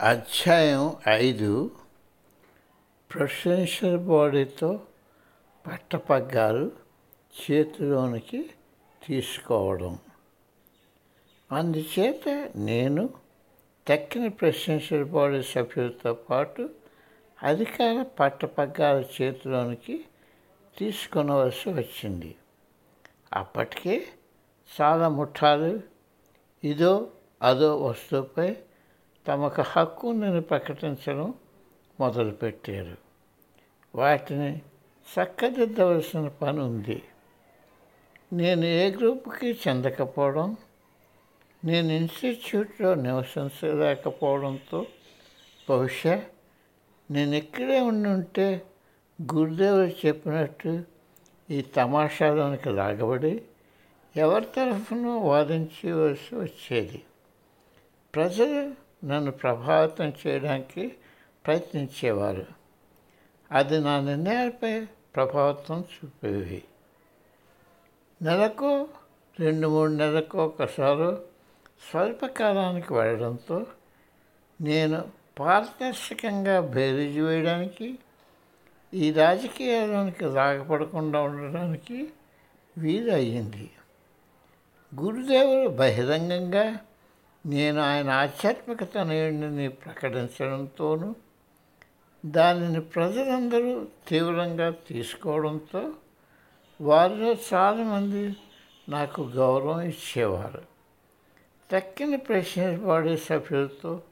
అధ్యాయం ఐదు. ప్రెసిడెన్షియల్ బాడీతో పట్టపగ్గాలు చేతిలోనికి తీసుకోవడం. అందుచేత నేను తక్కిన ప్రెసిడెన్షియల్ బాడీ సభ్యులతో పాటు అధికార పట్టపగ్గాల చేతిలోనికి తీసుకునవలసి వచ్చింది. అప్పటికే చాలా ముఠాలు ఇదో అదో వస్తువుపై తమకు హక్కు ఉందని ప్రకటించడం మొదలుపెట్టారు. వాటిని చక్కదిద్దవలసిన పని ఉంది. నేను ఏ గ్రూప్కి చెందకపోవడం నేను ఇన్స్టిట్యూట్లో నివసించలేకపోవడంతో బహుశా నేను ఇక్కడే ఉండి ఉంటే గురుదేవుడు చెప్పినట్టు ఈ తమాషాలోనికి లాగబడి ఎవరి తరఫున వాదించవలసి వచ్చేది. ప్రజలు నన్ను ప్రభావితం చేయడానికి ప్రయత్నించేవారు. అది నా నిర్ణయాలపై ప్రభావితం చూపేవి. నెలకు రెండు మూడు నెలలకు ఒకసారి స్వల్పకాలానికి వెళ్ళడంతో నేను పారదర్శకంగా బేరీజు వేయడానికి ఈ రాజకీయాల్లోనికి రాగపడకుండా ఉండడానికి వీలు అయ్యింది గురుదేవుడు బహిరంగంగా నేను ఆయన ఆధ్యాత్మికతను ప్రకటించడంతోనూ దానిని ప్రజలందరూ తీవ్రంగా తీసుకోవడంతో వారిలో చాలామంది నాకు గౌరవం ఇచ్చేవారు. తక్కిన ప్రెసిడెంట్ బాడీ సభ్యులతో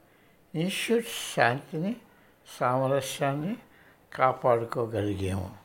ఇన్స్టిట్యూట్ శాంతిని సామరస్యాన్ని కాపాడుకోగలిగాము.